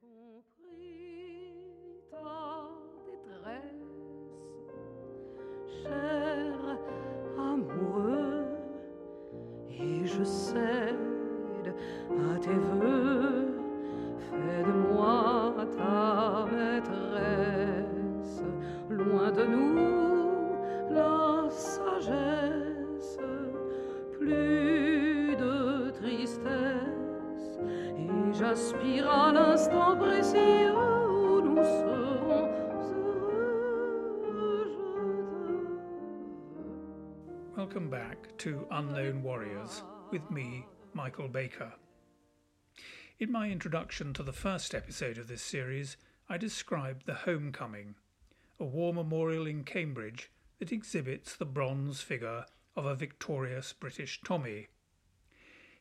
compris ta détresse, cher amoureux, et je cède à tes voeux. Fais de moi ta maîtresse, loin de nous la sagesse, j'aspire à l'instant précis où nous serons. Welcome back to Unknown Warriors with me, Michael Baker. In my introduction to the first episode of this series, I described the Homecoming, a war memorial in Cambridge that exhibits the bronze figure of a victorious British Tommy.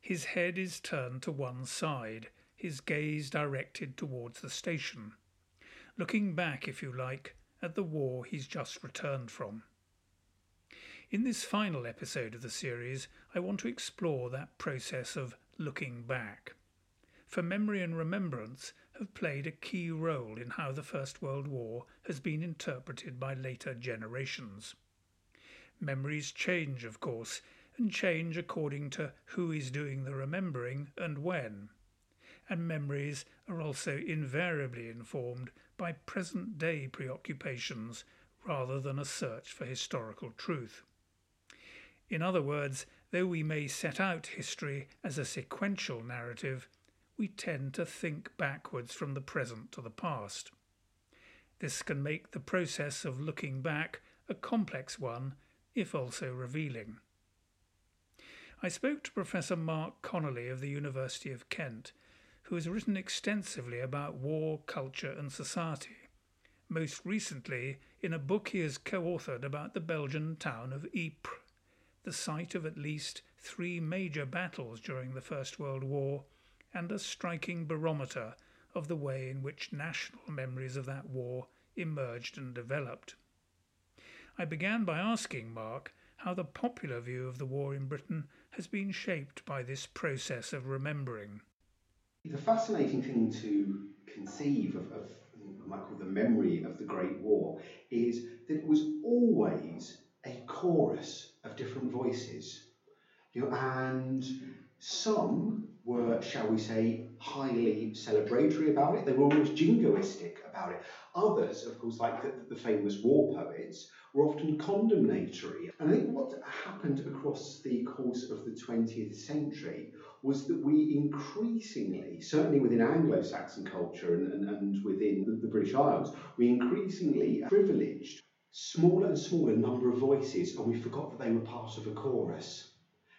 His head is turned to one side, his gaze directed towards the station, looking back, if you like, at the war he's just returned from. In this final episode of the series, I want to explore that process of looking back. For memory and remembrance have played a key role in how the First World War has been interpreted by later generations. Memories change, of course, and change according to who is doing the remembering and when. And memories are also invariably informed by present day preoccupations rather than a search for historical truth. In other words, though we may set out history as a sequential narrative, we tend to think backwards from the present to the past. This can make the process of looking back a complex one, if also revealing. I spoke to Professor Mark Connelly of the University of Kent, who has written extensively about war, culture, and society, most recently in a book he has co authored about the Belgian town of Ypres, the site of at least three major battles during the First World War and a striking barometer of the way in which national memories of that war emerged and developed. I began by asking Mark how the popular view of the war in Britain has been shaped by this process of remembering. The fascinating thing to conceive of, of I might call the memory of the Great War is that it was always a chorus of different voices. You know, and some were, shall we say, highly celebratory about it. They were almost jingoistic about it. Others, of course, like the, the famous war poets, were often condemnatory. And I think what happened across the course of the 20th century was that we increasingly, certainly within Anglo Saxon culture and, and, and within the, the British Isles, we increasingly privileged smaller and smaller number of voices, and we forgot that they were part of a chorus.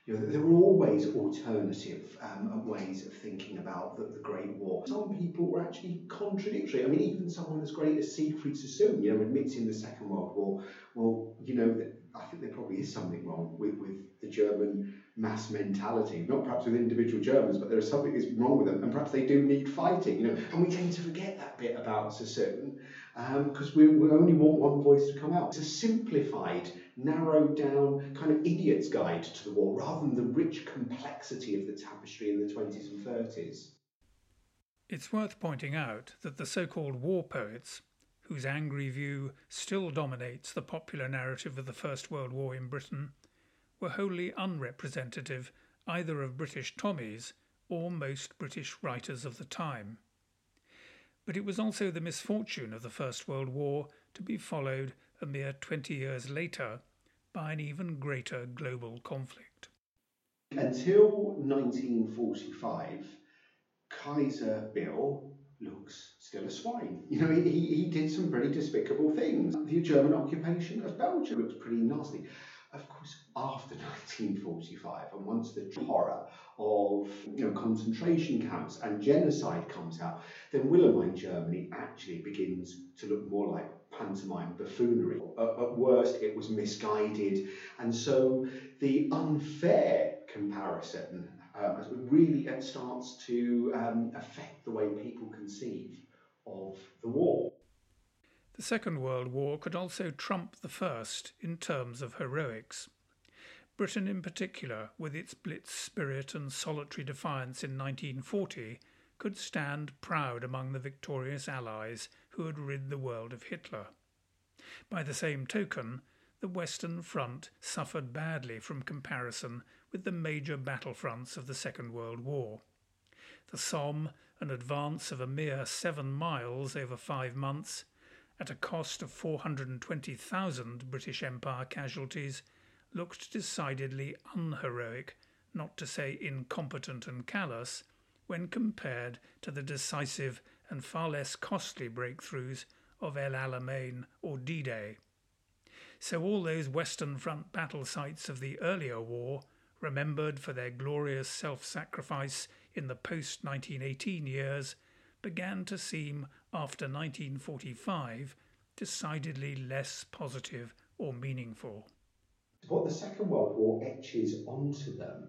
You know, there were always alternative um, ways of thinking about the, the Great War. Some people were actually contradictory. I mean, even someone as great as Siegfried Sassoon, you know, admits in the Second World War, well, you know, I think there probably is something wrong with, with the German mass mentality. Not perhaps with individual Germans, but there is something that's wrong with them, and perhaps they do need fighting. You know, and we tend to forget that bit about Sassoon because um, we, we only want one voice to come out. It's a simplified, narrowed down kind of idiot's guide to the war, rather than the rich complexity of the tapestry in the 20s and 30s. It's worth pointing out that the so called war poets, whose angry view still dominates the popular narrative of the First World War in Britain, were wholly unrepresentative either of British Tommies or most British writers of the time. But it was also the misfortune of the First World War to be followed a mere 20 years later by an even greater global conflict. Until 1945, Kaiser Bill looks still a swine. You know, he, he did some pretty despicable things. The German occupation of Belgium looks pretty nasty. Of course, after 1945, and once the horror of you know, concentration camps and genocide comes out, then Wilhelmine Germany actually begins to look more like pantomime buffoonery. At, at worst, it was misguided, and so the unfair comparison uh, really starts to um, affect the way people conceive of the war. The Second World War could also trump the First in terms of heroics. Britain, in particular, with its Blitz spirit and solitary defiance in 1940, could stand proud among the victorious Allies who had rid the world of Hitler. By the same token, the Western Front suffered badly from comparison with the major battlefronts of the Second World War. The Somme, an advance of a mere seven miles over five months, at a cost of 420,000 British Empire casualties, looked decidedly unheroic, not to say incompetent and callous, when compared to the decisive and far less costly breakthroughs of El Alamein or D Day. So all those Western Front battle sites of the earlier war, remembered for their glorious self sacrifice in the post 1918 years, began to seem, after 1945, decidedly less positive or meaningful. What the Second World War etches onto them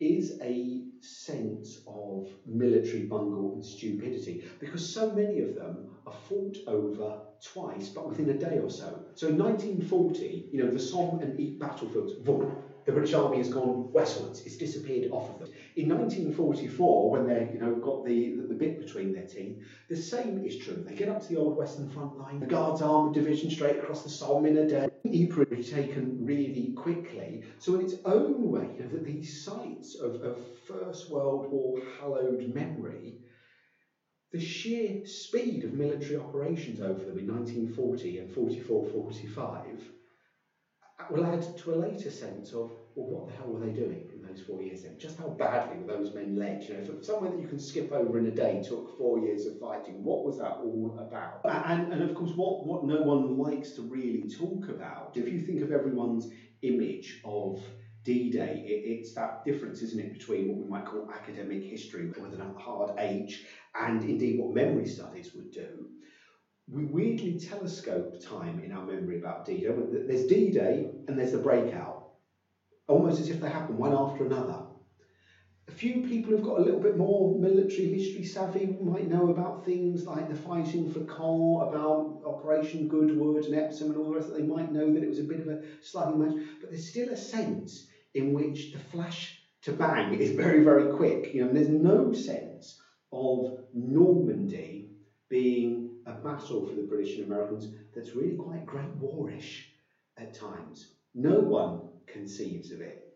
is a sense of military bungle and stupidity because so many of them are fought over twice but within a day or so. So in 1940, you know, the Somme and Ypres battlefields, boom, the British Army has gone westwards. It's disappeared off of them. In 1944, when they you know got the, the, bit between their teeth, the same is true. They get up to the old Western front line. The Guards Armoured Division straight across the Somme in a day. Ypres is taken really quickly. So in its own way, you know, that these sites of, of First World War hallowed memory the sheer speed of military operations over them in 1940 and 44 45 will add to a later sense of, well, what the hell were they doing in those four years then? Just how badly were those men led? You know, somewhere that you can skip over in a day took four years of fighting, what was that all about? And, and of course, what, what no one likes to really talk about, if you think of everyone's image of D-Day, it, it's that difference, isn't it, between what we might call academic history with a hard H and indeed what memory studies would do we weirdly telescope time in our memory about D-Day. There's D-Day and there's the breakout, almost as if they happen one after another. A few people who've got a little bit more military history savvy might know about things like the fighting for Caen, about Operation Goodwood and Epsom and all the rest. They might know that it was a bit of a slugging match, but there's still a sense in which the flash to bang is very, very quick. You know, there's no sense of Normandy being a battle for the British and Americans that's really quite Great Warish at times. No one conceives of it.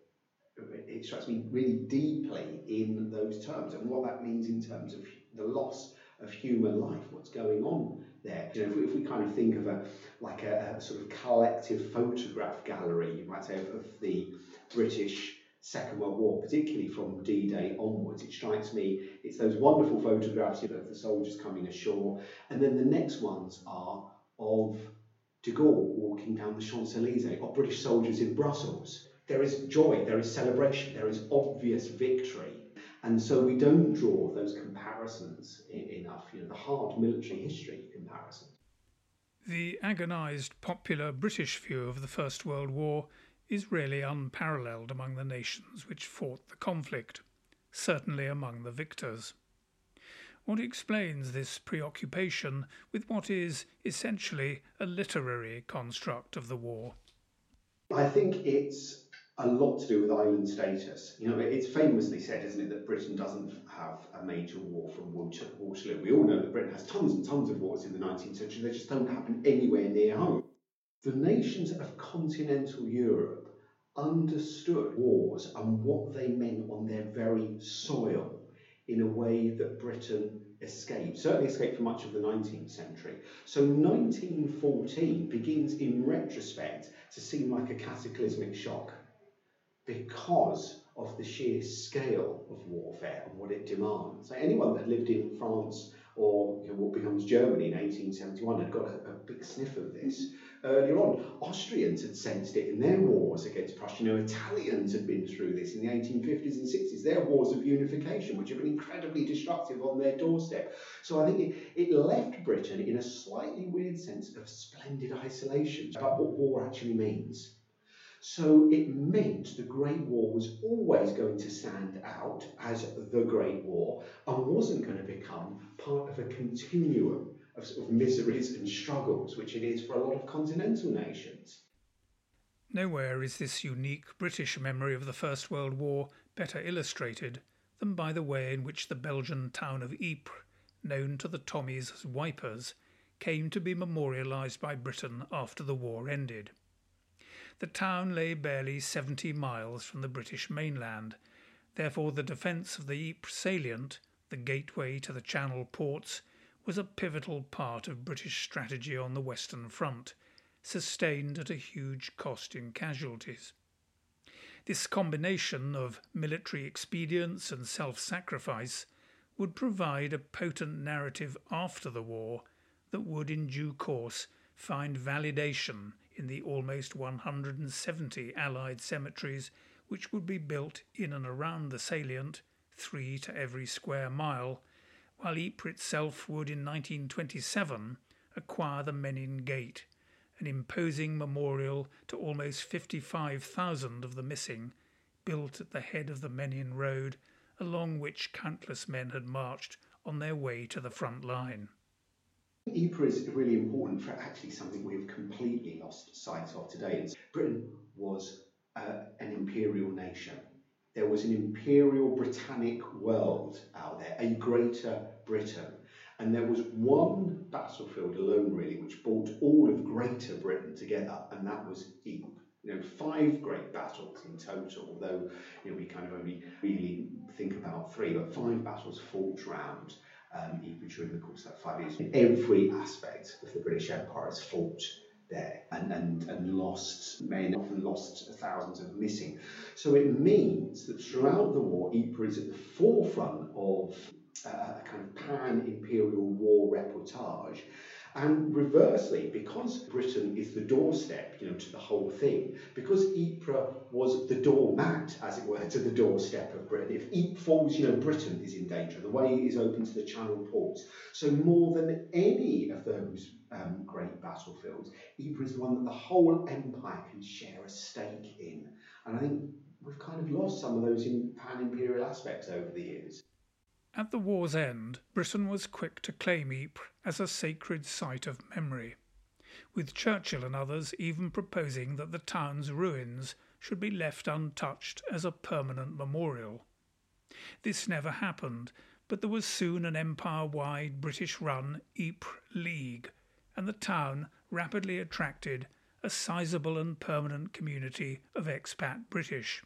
It strikes me really deeply in those terms and what that means in terms of the loss of human life, what's going on there. You know, if we, if we kind of think of a like a, a, sort of collective photograph gallery, you might say, of, of the British Second World War, particularly from D-Day onwards. It strikes me, it's those wonderful photographs of the soldiers coming ashore, and then the next ones are of de Gaulle walking down the Champs-Élysées, of British soldiers in Brussels. There is joy, there is celebration, there is obvious victory. And so we don't draw those comparisons enough, you know, the hard military history comparisons. The agonised popular British view of the First World War is really unparalleled among the nations which fought the conflict, certainly among the victors. What explains this preoccupation with what is essentially a literary construct of the war? I think it's a lot to do with island status. You know, it's famously said, isn't it, that Britain doesn't have a major war from Waterloo. We all know that Britain has tons and tons of wars in the 19th century, they just don't happen anywhere near home. The nations of continental Europe understood wars and what they meant on their very soil in a way that Britain escaped, certainly escaped for much of the 19th century. So 1914 begins in retrospect to seem like a cataclysmic shock because of the sheer scale of warfare and what it demands. So anyone that lived in France or you know, what becomes Germany in 1871 had got a, a big sniff of this earlier on. Austrians had sensed it in their wars against Prussia. You know, Italians had been through this in the 1850s and 60s. Their wars of unification, which have been incredibly destructive on their doorstep. So I think it, it left Britain in a slightly weird sense of splendid isolation about what war actually means. So it meant the Great War was always going to stand out as the Great War and wasn't going to become part of a continuum of, sort of miseries and struggles, which it is for a lot of continental nations. Nowhere is this unique British memory of the First World War better illustrated than by the way in which the Belgian town of Ypres, known to the Tommies as Wipers, came to be memorialised by Britain after the war ended. The town lay barely 70 miles from the British mainland, therefore, the defence of the Ypres salient, the gateway to the Channel ports, was a pivotal part of British strategy on the Western Front, sustained at a huge cost in casualties. This combination of military expedience and self sacrifice would provide a potent narrative after the war that would in due course find validation in the almost 170 Allied cemeteries which would be built in and around the salient, three to every square mile, while Ypres itself would in 1927 acquire the Menin Gate, an imposing memorial to almost 55,000 of the missing, built at the head of the Menin Road, along which countless men had marched on their way to the front line. Ypres is really important for actually something we've completely lost sight of today. Britain was uh, an imperial nation. There was an imperial Britannic world out there, a greater Britain. And there was one battlefield alone, really, which brought all of Greater Britain together, and that was Ypres. You know, five great battles in total, although you know, we kind of only really think about three, but five battles fought around um, even during the course of that five years. Every aspect of the British Empire has fought there and, and, and lost men, often lost thousands of missing. So it means that throughout the war, Ypres is at the forefront of uh, a kind of pan imperial war reportage and reversely, because Britain is the doorstep, you know, to the whole thing, because Ypres was the doormat, as it were, to the doorstep of Britain. If Ypres falls, you know, Britain is in danger. The way is open to the Channel ports. So more than any of those um, great battlefields, Ypres is the one that the whole empire can share a stake in. And I think we've kind of lost some of those pan-imperial aspects over the years. At the war's end, Britain was quick to claim Ypres as a sacred site of memory, with Churchill and others even proposing that the town's ruins should be left untouched as a permanent memorial. This never happened, but there was soon an empire wide British run Ypres League, and the town rapidly attracted a sizable and permanent community of expat British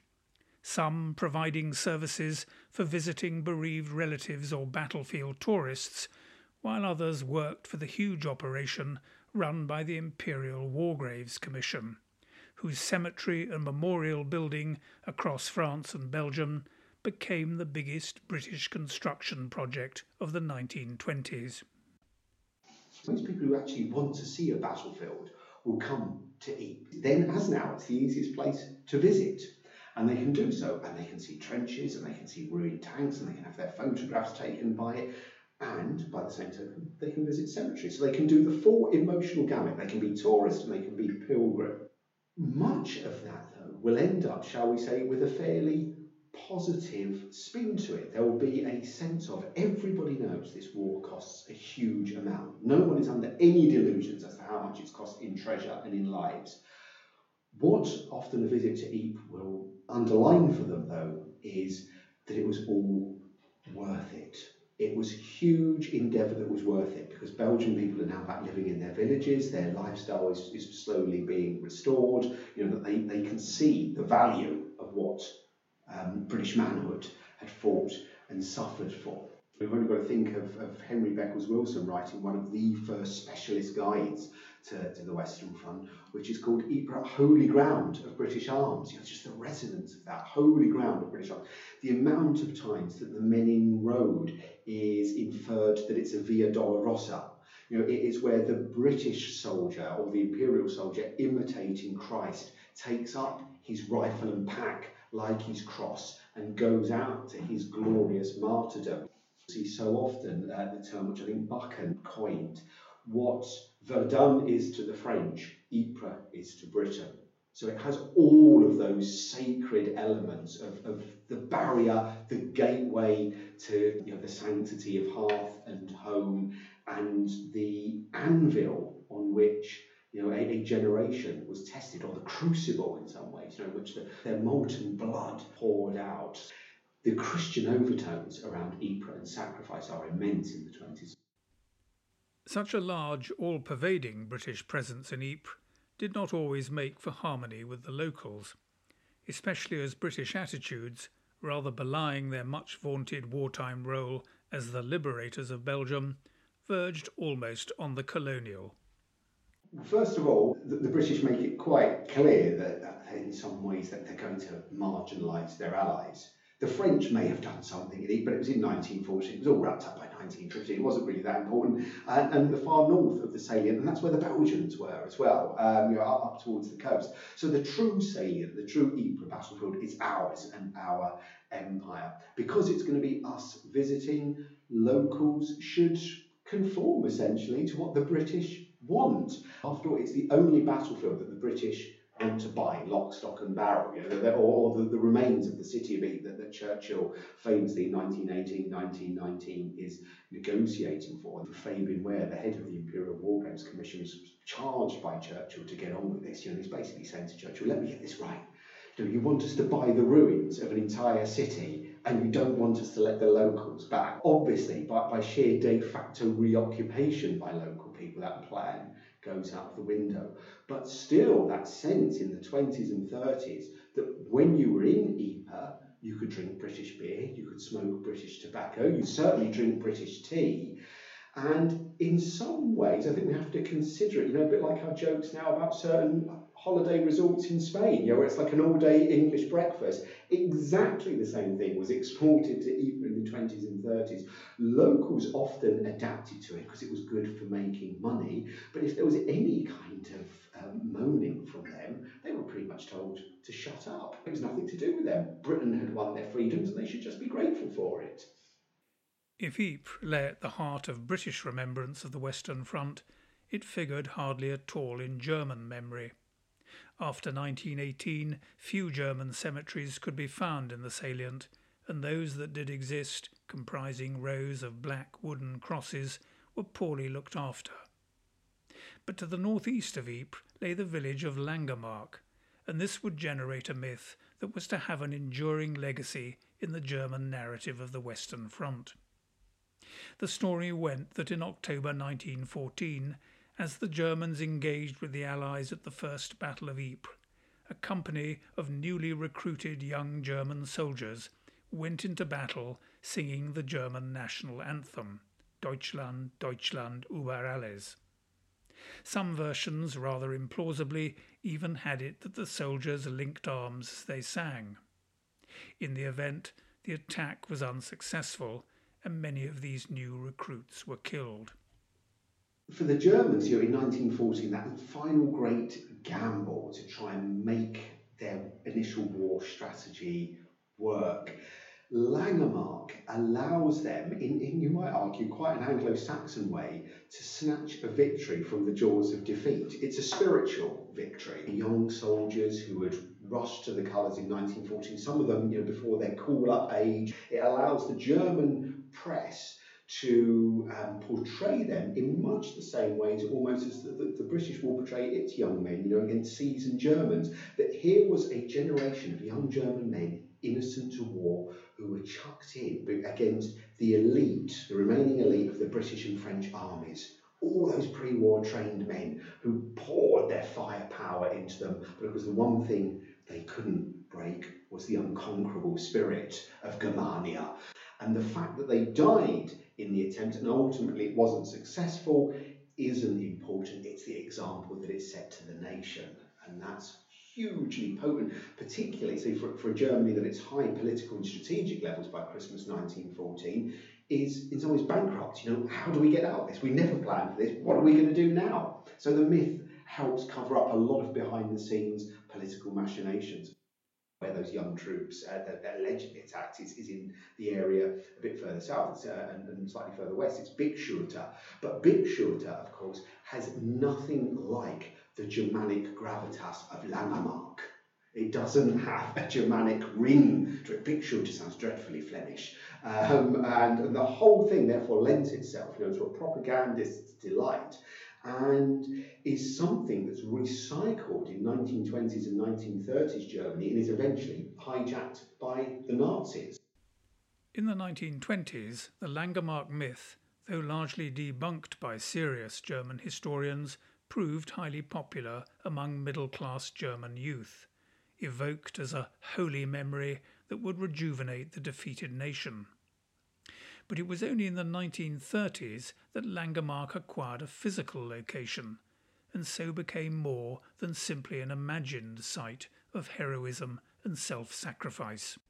some providing services for visiting bereaved relatives or battlefield tourists, while others worked for the huge operation run by the Imperial War Graves Commission, whose cemetery and memorial building across France and Belgium became the biggest British construction project of the 1920s. Most people who actually want to see a battlefield will come to Ypres. Then, as now, it's the easiest place to visit. And they can do so, and they can see trenches, and they can see ruined tanks, and they can have their photographs taken by it. And by the same token, they can visit cemeteries. So they can do the full emotional gamut. They can be tourist and they can be pilgrim. Much of that, though, will end up, shall we say, with a fairly positive spin to it. There will be a sense of everybody knows this war costs a huge amount. No one is under any delusions as to how much it's cost in treasure and in lives. What often a visit to Ypres will underline for them, though, is that it was all worth it. It was a huge endeavour that was worth it because Belgian people are now back living in their villages, their lifestyle is, is slowly being restored, you know, that they, they can see the value of what um, British manhood had fought and suffered for. We've only got to think of, of Henry Beckles Willson writing one of the first specialist guides to, to the Western Front, which is called Ypres Holy Ground of British Arms. You know, just the resonance of that holy ground of British Arms. The amount of times that the Menin Road is inferred that it's a Via Dolorosa. You know, it is where the British soldier or the Imperial soldier imitating Christ takes up his rifle and pack like his cross and goes out to his glorious martyrdom. See so often uh, the term which I think Buchan coined, what Verdun is to the French, Ypres is to Britain. So it has all of those sacred elements of, of the barrier, the gateway to you know, the sanctity of hearth and home, and the anvil on which you know, a, a, generation was tested, or the crucible in some ways, you know, which the, their molten blood poured out. The Christian overtones around Ypres and sacrifice are immense in the 20s. Such a large, all pervading British presence in Ypres did not always make for harmony with the locals, especially as British attitudes, rather belying their much vaunted wartime role as the liberators of Belgium, verged almost on the colonial. First of all, the, the British make it quite clear that uh, in some ways that they're going to marginalise their allies. The French may have done something but it was in 1940. It was all wrapped up by 1950. It wasn't really that important. And, and the far north of the salient, and that's where the Belgians were as well, um, you know, up, up towards the coast. So the true salient, the true Ypres battlefield is ours and our empire. Because it's going to be us visiting, locals should conform essentially to what the British want. After all, it's the only battlefield that the British want to buy lock, stock, and barrel, you know, or, or the, the, remains of the city of Ypres that, that Churchill famously in 1918 1919 is negotiating for. And Fabian Ware, the head of the Imperial War Graves Commission, is charged by Churchill to get on with this. You know, he's basically saying to Churchill, let me get this right. You, you want us to buy the ruins of an entire city and you don't want us to let the locals back. Obviously, by, by sheer de facto reoccupation by local people, that plan goes out the window. But still, that sense in the 20s and 30s that when you were in Ypres, you could drink British beer, you could smoke British tobacco, you certainly drink British tea. And in some ways, I think we have to consider it, you know, a bit like our jokes now about certain holiday resorts in Spain, you know, where it's like an all day English breakfast. Exactly the same thing was exported to Ypres in the 20s and 30s. Locals often adapted to it because it was good for making money, but if there was any kind of um, moaning from them, they were pretty much told to shut up. It was nothing to do with them. Britain had won their freedoms and they should just be grateful for it. If Ypres lay at the heart of British remembrance of the Western Front, it figured hardly at all in German memory. After 1918, few German cemeteries could be found in the salient, and those that did exist, comprising rows of black wooden crosses, were poorly looked after. But to the northeast of Ypres lay the village of Langemarck, and this would generate a myth that was to have an enduring legacy in the German narrative of the Western Front. The story went that in October 1914, as the Germans engaged with the Allies at the First Battle of Ypres, a company of newly recruited young German soldiers went into battle singing the German national anthem, Deutschland, Deutschland über alles. Some versions, rather implausibly, even had it that the soldiers linked arms as they sang. In the event, the attack was unsuccessful and many of these new recruits were killed. For the Germans, know, in 1914, that final great gamble to try and make their initial war strategy work, Langemarck allows them, in, in you might argue, quite an Anglo Saxon way, to snatch a victory from the jaws of defeat. It's a spiritual victory. Young soldiers who had rushed to the colours in 1914, some of them you know, before their call up age, it allows the German press to um, portray them in much the same ways almost as the, the, the, British will portray its young men, you know, against seasoned Germans. That here was a generation of young German men innocent to war who were chucked in against the elite, the remaining elite of the British and French armies. All those pre war trained men who poured their firepower into them, but it was the one thing they couldn't break was the unconquerable spirit of Germania. And the fact that they died in the attempt and ultimately it wasn't successful isn't important. It's the example that it set to the nation. And that's hugely potent, particularly say for, for Germany that its high political and strategic levels by Christmas 1914 is in some ways bankrupt. You know, how do we get out of this? We never planned for this. What are we going to do now? So the myth helps cover up a lot of behind the scenes political machinations where those young troops uh, that, that, allegedly attacked is, is in the area a bit further south uh, and, and, slightly further west. It's Bixschoote. But Bixschoote, of course, has nothing like the Germanic gravitas of Langemarck. It doesn't have a Germanic ring to it. Sounds dreadfully Flemish. Um, and, and the whole thing, therefore, lends itself you know, to a propagandist's delight and is something that's recycled in 1920s and 1930s Germany and is eventually hijacked by the Nazis. In the 1920s, the Langemarck myth, though largely debunked by serious German historians, proved highly popular among middle class German youth, evoked as a holy memory that would rejuvenate the defeated nation. But it was only in the 1930s that Langemarck acquired a physical location and so became more than simply an imagined site of heroism and self sacrifice.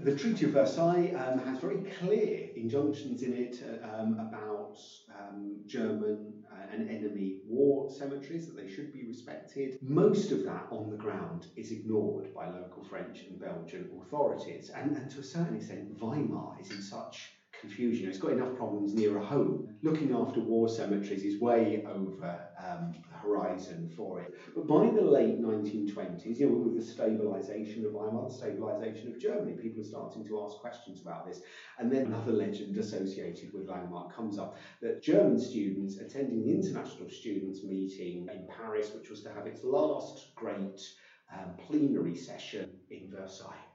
The Treaty of Versailles um, has very clear injunctions in it uh, um, about um, German uh, and enemy war cemeteries, that they should be respected. Most of that on the ground is ignored by local French and Belgian authorities. And, and to a certain extent, Weimar is in such confusion. It's got enough problems near a home. Looking after war cemeteries is way over um, the horizon for it. But by the late 1920s, you know, with the stabilisation of Weimar, the stabilisation of Germany, people are starting to ask questions about this. And then another legend associated with Langemarck comes up that German students attending the International Students Meeting in Paris, which was to have its last great um, plenary session in Versailles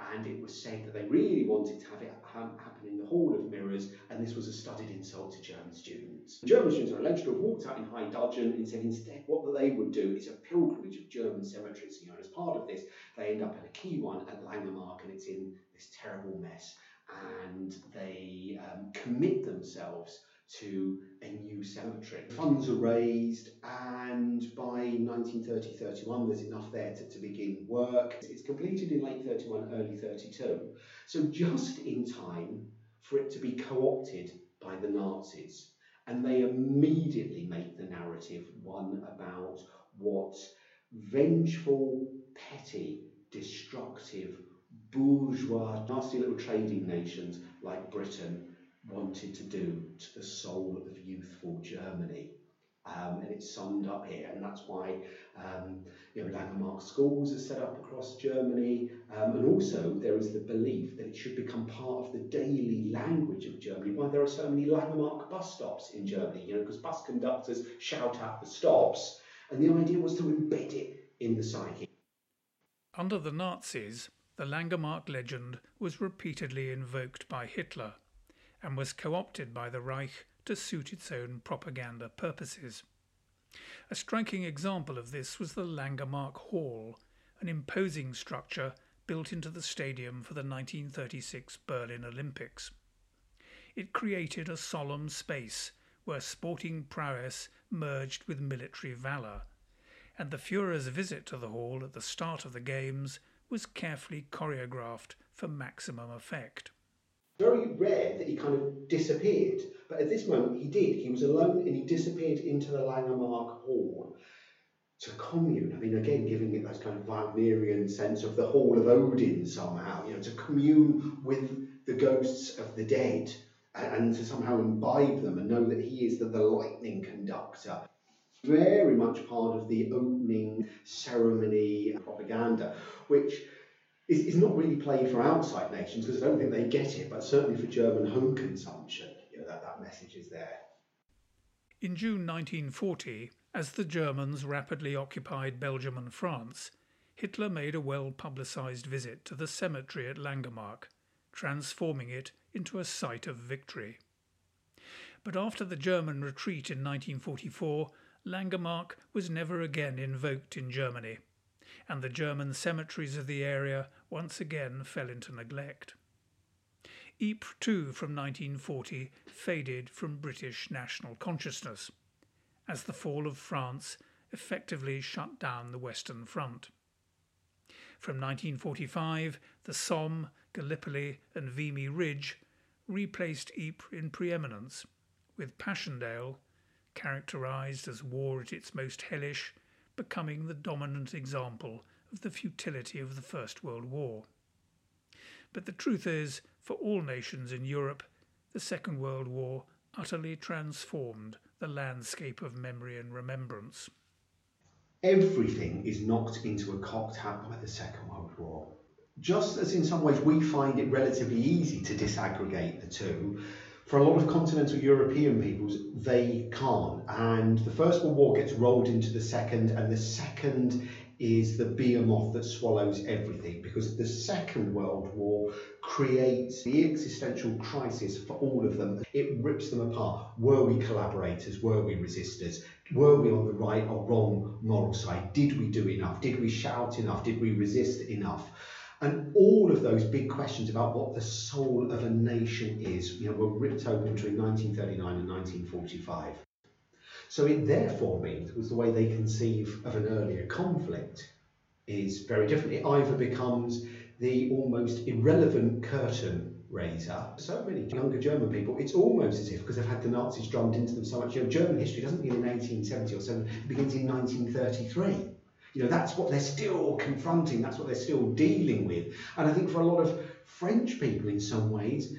and it was said that they really wanted to have it happen in the Hall of Mirrors, and this was a studied insult to German students. German students are alleged to have walked out in high dudgeon and said instead what they would do is a pilgrimage of German cemeteries. You know, as part of this, they end up in a key one at Langemarck, and it's in this terrible mess. And they um, commit themselves to a new cemetery. Funds are raised, and by 1930 31, there's enough there to, to begin work. It's completed in late 31, early 32. So, just in time for it to be co opted by the Nazis. And they immediately make the narrative one about what vengeful, petty, destructive, bourgeois, nasty little trading nations like Britain wanted to do to the soul of youthful Germany. Um, and it's summed up here, and that's why um, you know Langemarck schools are set up across Germany, um, and also there is the belief that it should become part of the daily language of Germany. Why there are so many Langemarck bus stops in Germany, you know, because bus conductors shout out the stops, and the idea was to embed it in the psyche. Under the Nazis, the Langemarck legend was repeatedly invoked by Hitler and was co opted by the Reich to suit its own propaganda purposes. A striking example of this was the Langemarck Hall, an imposing structure built into the stadium for the 1936 Berlin Olympics. It created a solemn space where sporting prowess merged with military valour, and the Fuhrer's visit to the hall at the start of the games was carefully choreographed for maximum effect very rare that he kind of disappeared. But at this moment, he did. He was alone and he disappeared into the Langemark Hall to commune. I mean, again, giving it that kind of Wagnerian sense of the Hall of Odin somehow, you know, to commune with the ghosts of the dead and, and to somehow imbibe them and know that he is the, the lightning conductor. Very much part of the opening ceremony propaganda, which is, is not really playing for outside nations because I don't think they get it, but certainly for German home consumption, you know, that, that message is there. In June 1940, as the Germans rapidly occupied Belgium and France, Hitler made a well publicised visit to the cemetery at Langemarck, transforming it into a site of victory. But after the German retreat in 1944, Langemarck was never again invoked in Germany and the German cemeteries of the area once again fell into neglect. Ypres, too, from 1940 faded from British national consciousness, as the fall of France effectively shut down the Western Front. From 1945, the Somme, Gallipoli, and Vimy Ridge replaced Ypres in preeminence, with Passchendaele, characterized as war at its most hellish, becoming the dominant example of the futility of the First World War. But the truth is, for all nations in Europe, the Second World War utterly transformed the landscape of memory and remembrance. Everything is knocked into a cocked hat by the Second World War. Just as in some ways we find it relatively easy to disaggregate the two, for a lot of continental European peoples, they can't. And the First World War gets rolled into the Second, and the Second is the behemoth that swallows everything because the Second World War creates the existential crisis for all of them. It rips them apart. Were we collaborators? Were we resistors? Were we on the right or wrong moral side? Did we do enough? Did we shout enough? Did we resist enough? And all of those big questions about what the soul of a nation is, you know, were ripped open between 1939 and 1945. So it therefore means, was the way they conceive of an earlier conflict is very different. It either becomes the almost irrelevant curtain raiser. So many younger German people, it's almost as if, because they've had the Nazis drummed into them so much, you know, German history doesn't begin in 1870 or so, it begins in 1933. You know, that's what they're still confronting, that's what they're still dealing with. And I think for a lot of French people in some ways,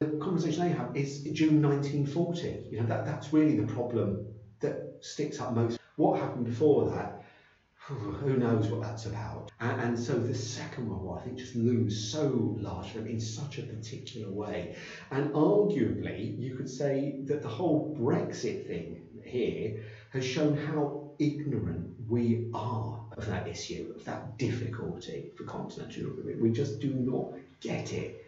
the conversation they have is June 1940. You know, that, that's really the problem that sticks up most. What happened before that? Who knows what that's about? And, and so the Second World War, I think, just looms so large for them in such a particular way. And arguably, you could say that the whole Brexit thing here has shown how ignorant we are of that issue, of that difficulty for continental Europe. We just do not get it.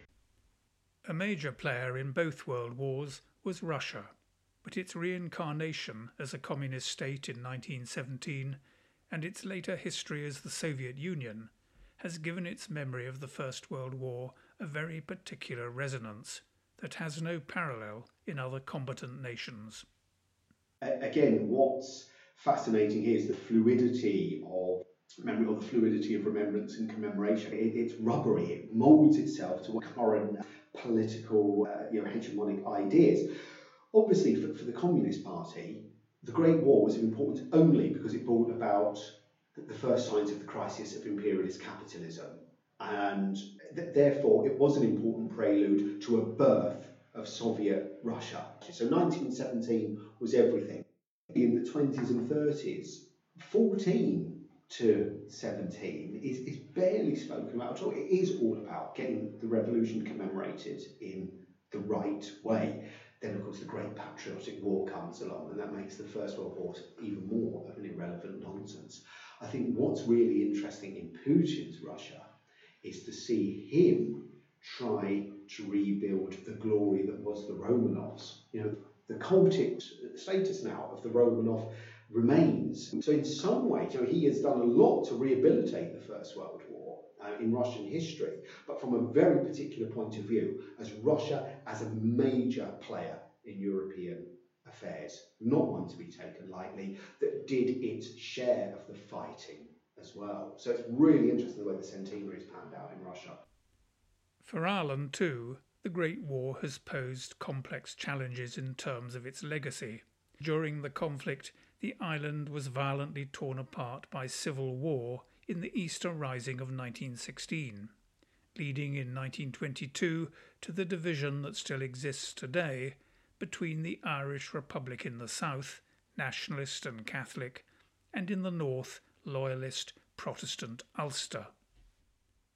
A major player in both world wars was Russia but its reincarnation as a communist state in 1917 and its later history as the Soviet Union has given its memory of the First World War a very particular resonance that has no parallel in other combatant nations. Again, what's fascinating here is the fluidity of memory or the fluidity of remembrance and commemoration. It, it's rubbery, it moulds itself to current political uh, you know, hegemonic ideas. Obviously, for, for the Communist Party, the Great War was of importance only because it brought about the first signs of the crisis of imperialist capitalism. And th- therefore, it was an important prelude to a birth of Soviet Russia. So 1917 was everything. In the 20s and 30s, 14 to 17 is, is barely spoken about at all. It is all about getting the revolution commemorated in the right way. Then, of course, the Great Patriotic War comes along, and that makes the First World War even more of an irrelevant nonsense. I think what's really interesting in Putin's Russia is to see him try to rebuild the glory that was the Romanovs. You know, the cultic status now of the Romanov remains. So, in some ways, you know, he has done a lot to rehabilitate the First World War uh, in Russian history, but from a very particular point of view, as Russia as a major player in European affairs, not one to be taken lightly, that did its share of the fighting as well. So it's really interesting the way the centenary is panned out in Russia. For Ireland, too, the Great War has posed complex challenges in terms of its legacy. During the conflict, the island was violently torn apart by civil war in the Easter Rising of 1916, leading in 1922 to the division that still exists today between the Irish Republic in the south, nationalist and Catholic, and in the north, loyalist Protestant Ulster.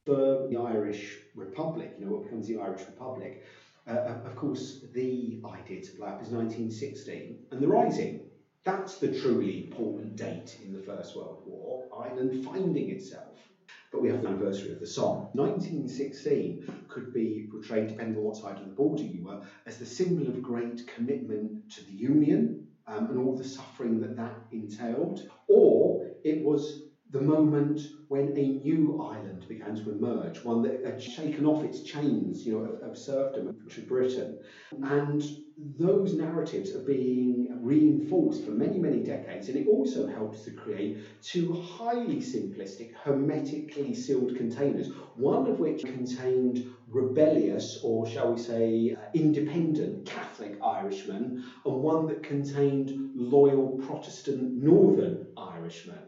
For the Irish Republic, you know, what becomes the Irish Republic, uh, of course, the idea to blow up is 1916, and the Rising that's the truly important date in the First World War, Ireland finding itself. But we have the anniversary of the Somme. 1916 could be portrayed, depending on what side of the border you were, as the symbol of great commitment to the Union um, and all the suffering that that entailed, or it was the moment when a new island began to emerge, one that had shaken off its chains, you know, of, of serfdom to Britain. And those narratives are being reinforced for many, many decades, and it also helps to create two highly simplistic, hermetically sealed containers, one of which contained rebellious, or shall we say, uh, independent Catholic Irishmen, and one that contained loyal Protestant Northern Irishmen.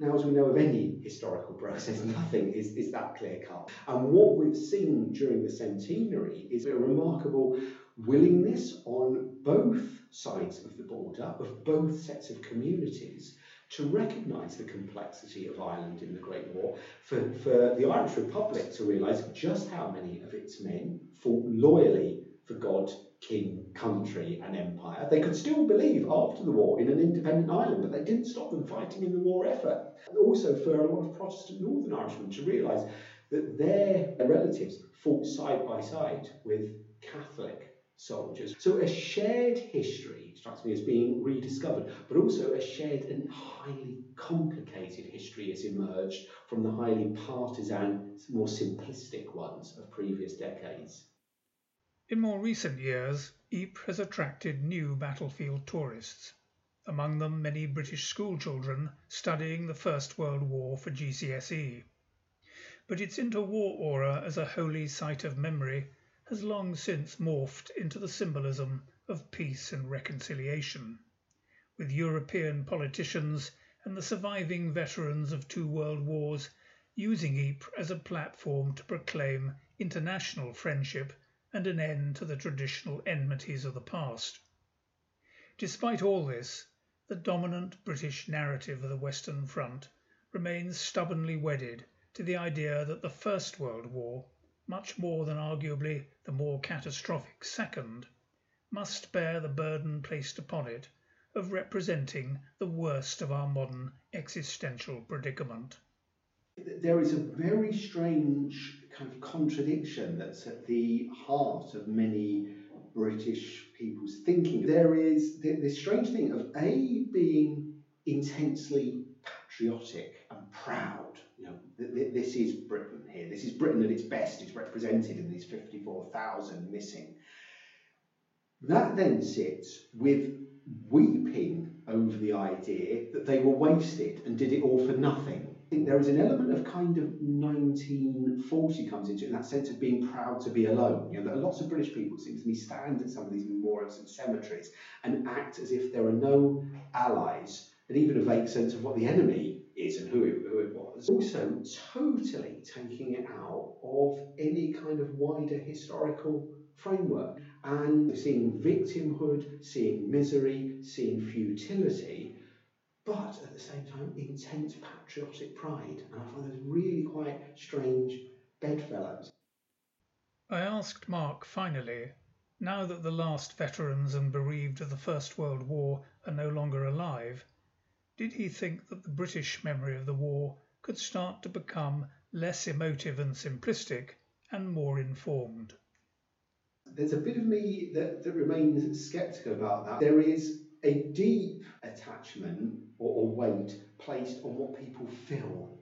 Now, as we know of any historical process, nothing is, is that clear cut. And what we've seen during the centenary is a remarkable willingness on both sides of the border, of both sets of communities, to recognise the complexity of Ireland in the Great War, for, for the Irish Republic to realise just how many of its men fought loyally for God king, country, and empire. They could still believe after the war in an independent Ireland, but they didn't stop them fighting in the war effort. And also for a lot of Protestant Northern Irishmen to realise that their relatives fought side by side with Catholic soldiers. So a shared history strikes me as being rediscovered, but also a shared and highly complicated history has emerged from the highly partisan, more simplistic ones of previous decades. In more recent years, Ypres has attracted new battlefield tourists, among them many British schoolchildren studying the First World War for GCSE. But its interwar aura as a holy site of memory has long since morphed into the symbolism of peace and reconciliation, with European politicians and the surviving veterans of two world wars using Ypres as a platform to proclaim international friendship and an end to the traditional enmities of the past. Despite all this, the dominant British narrative of the Western Front remains stubbornly wedded to the idea that the First World War, much more than arguably the more catastrophic Second, must bear the burden placed upon it of representing the worst of our modern existential predicament. There is a very strange kind of contradiction that's at the heart of many British people's thinking. There is this strange thing of A, being intensely patriotic and proud. You know, this is Britain here. This is Britain at its best. It's represented in these 54,000 missing. That then sits with weeping over the idea that they were wasted and did it all for nothing think there is an element of kind of 1940 comes into it, that sense of being proud to be alone. You know, that lots of British people, seem to me, stand at some of these memorials and cemeteries and act as if there are no allies, and even a vague sense of what the enemy is and who it, who it was. Also, totally taking it out of any kind of wider historical framework and seeing victimhood, seeing misery, seeing futility but at the same time, intense patriotic pride. And I find those really quite strange bedfellows. I asked Mark finally, now that the last veterans and bereaved of the First World War are no longer alive, did he think that the British memory of the war could start to become less emotive and simplistic and more informed? There's a bit of me that, that remains sceptical about that. There is a deep attachment or, or weight placed on what people feel.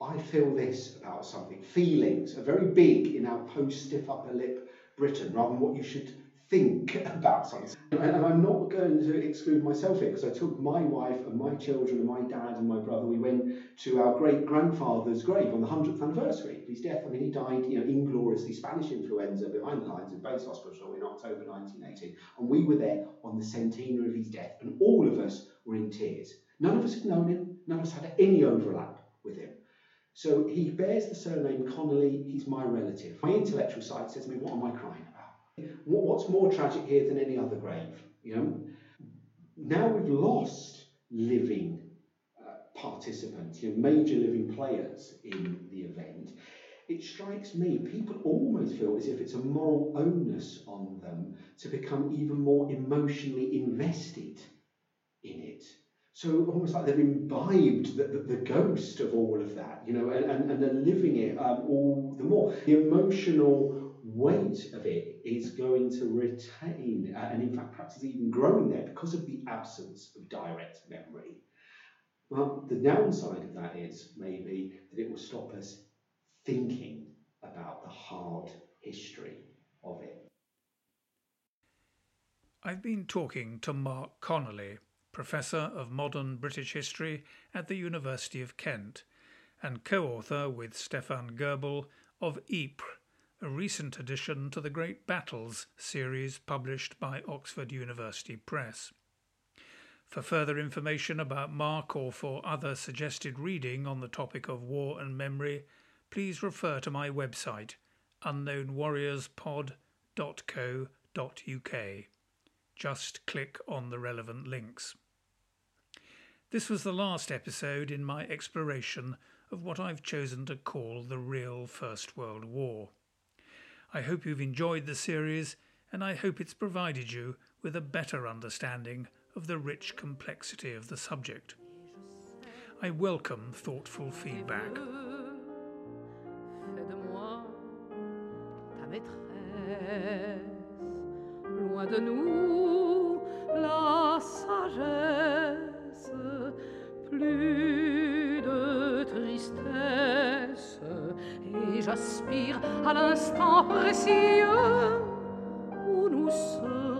I feel this about something. Feelings are very big in our post stiff upper lip Britain rather than what you should think about something. And I'm not going to exclude myself here because I took my wife and my children and my dad and my brother. We went to our great grandfather's grave on the 100th anniversary of his death. I mean, he died, you know, ingloriously Spanish influenza behind the lines of base hospital in October 1918. And we were there on the centenary of his death, and all of us were in tears. None of us had known him, none of us had any overlap with him. So he bears the surname Connelly, he's my relative. My intellectual side says to me, What am I crying about? What's more tragic here than any other grave? You know, now we've lost living uh, participants, you know, major living players in the event. It strikes me people almost feel as if it's a moral onus on them to become even more emotionally invested in it. So almost like they've imbibed the, the, the, ghost of all of that, you know, and, and, and they're living it um, all the more. The emotional weight of it is going to retain, uh, and in fact, perhaps is even growing there because of the absence of direct memory. Well, the downside of that is maybe that it will stop us thinking about the hard history of it. I've been talking to Mark Connelly, Professor of Modern British History at the University of Kent and co author with Stefan Goebel of Ypres a recent addition to the Great Battles series published by Oxford University Press. For further information about Mark or for other suggested reading on the topic of war and memory, please refer to my website, unknownwarriorspod.co.uk. Just click on the relevant links. This was the last episode in my exploration of what I've chosen to call the real First World War. I hope you've enjoyed the series and I hope it's provided you with a better understanding of the rich complexity of the subject. I welcome thoughtful feedback. Loin de nous la sagesse, plus de tristesse et j'aspire à l'instant précieux où nous sommes.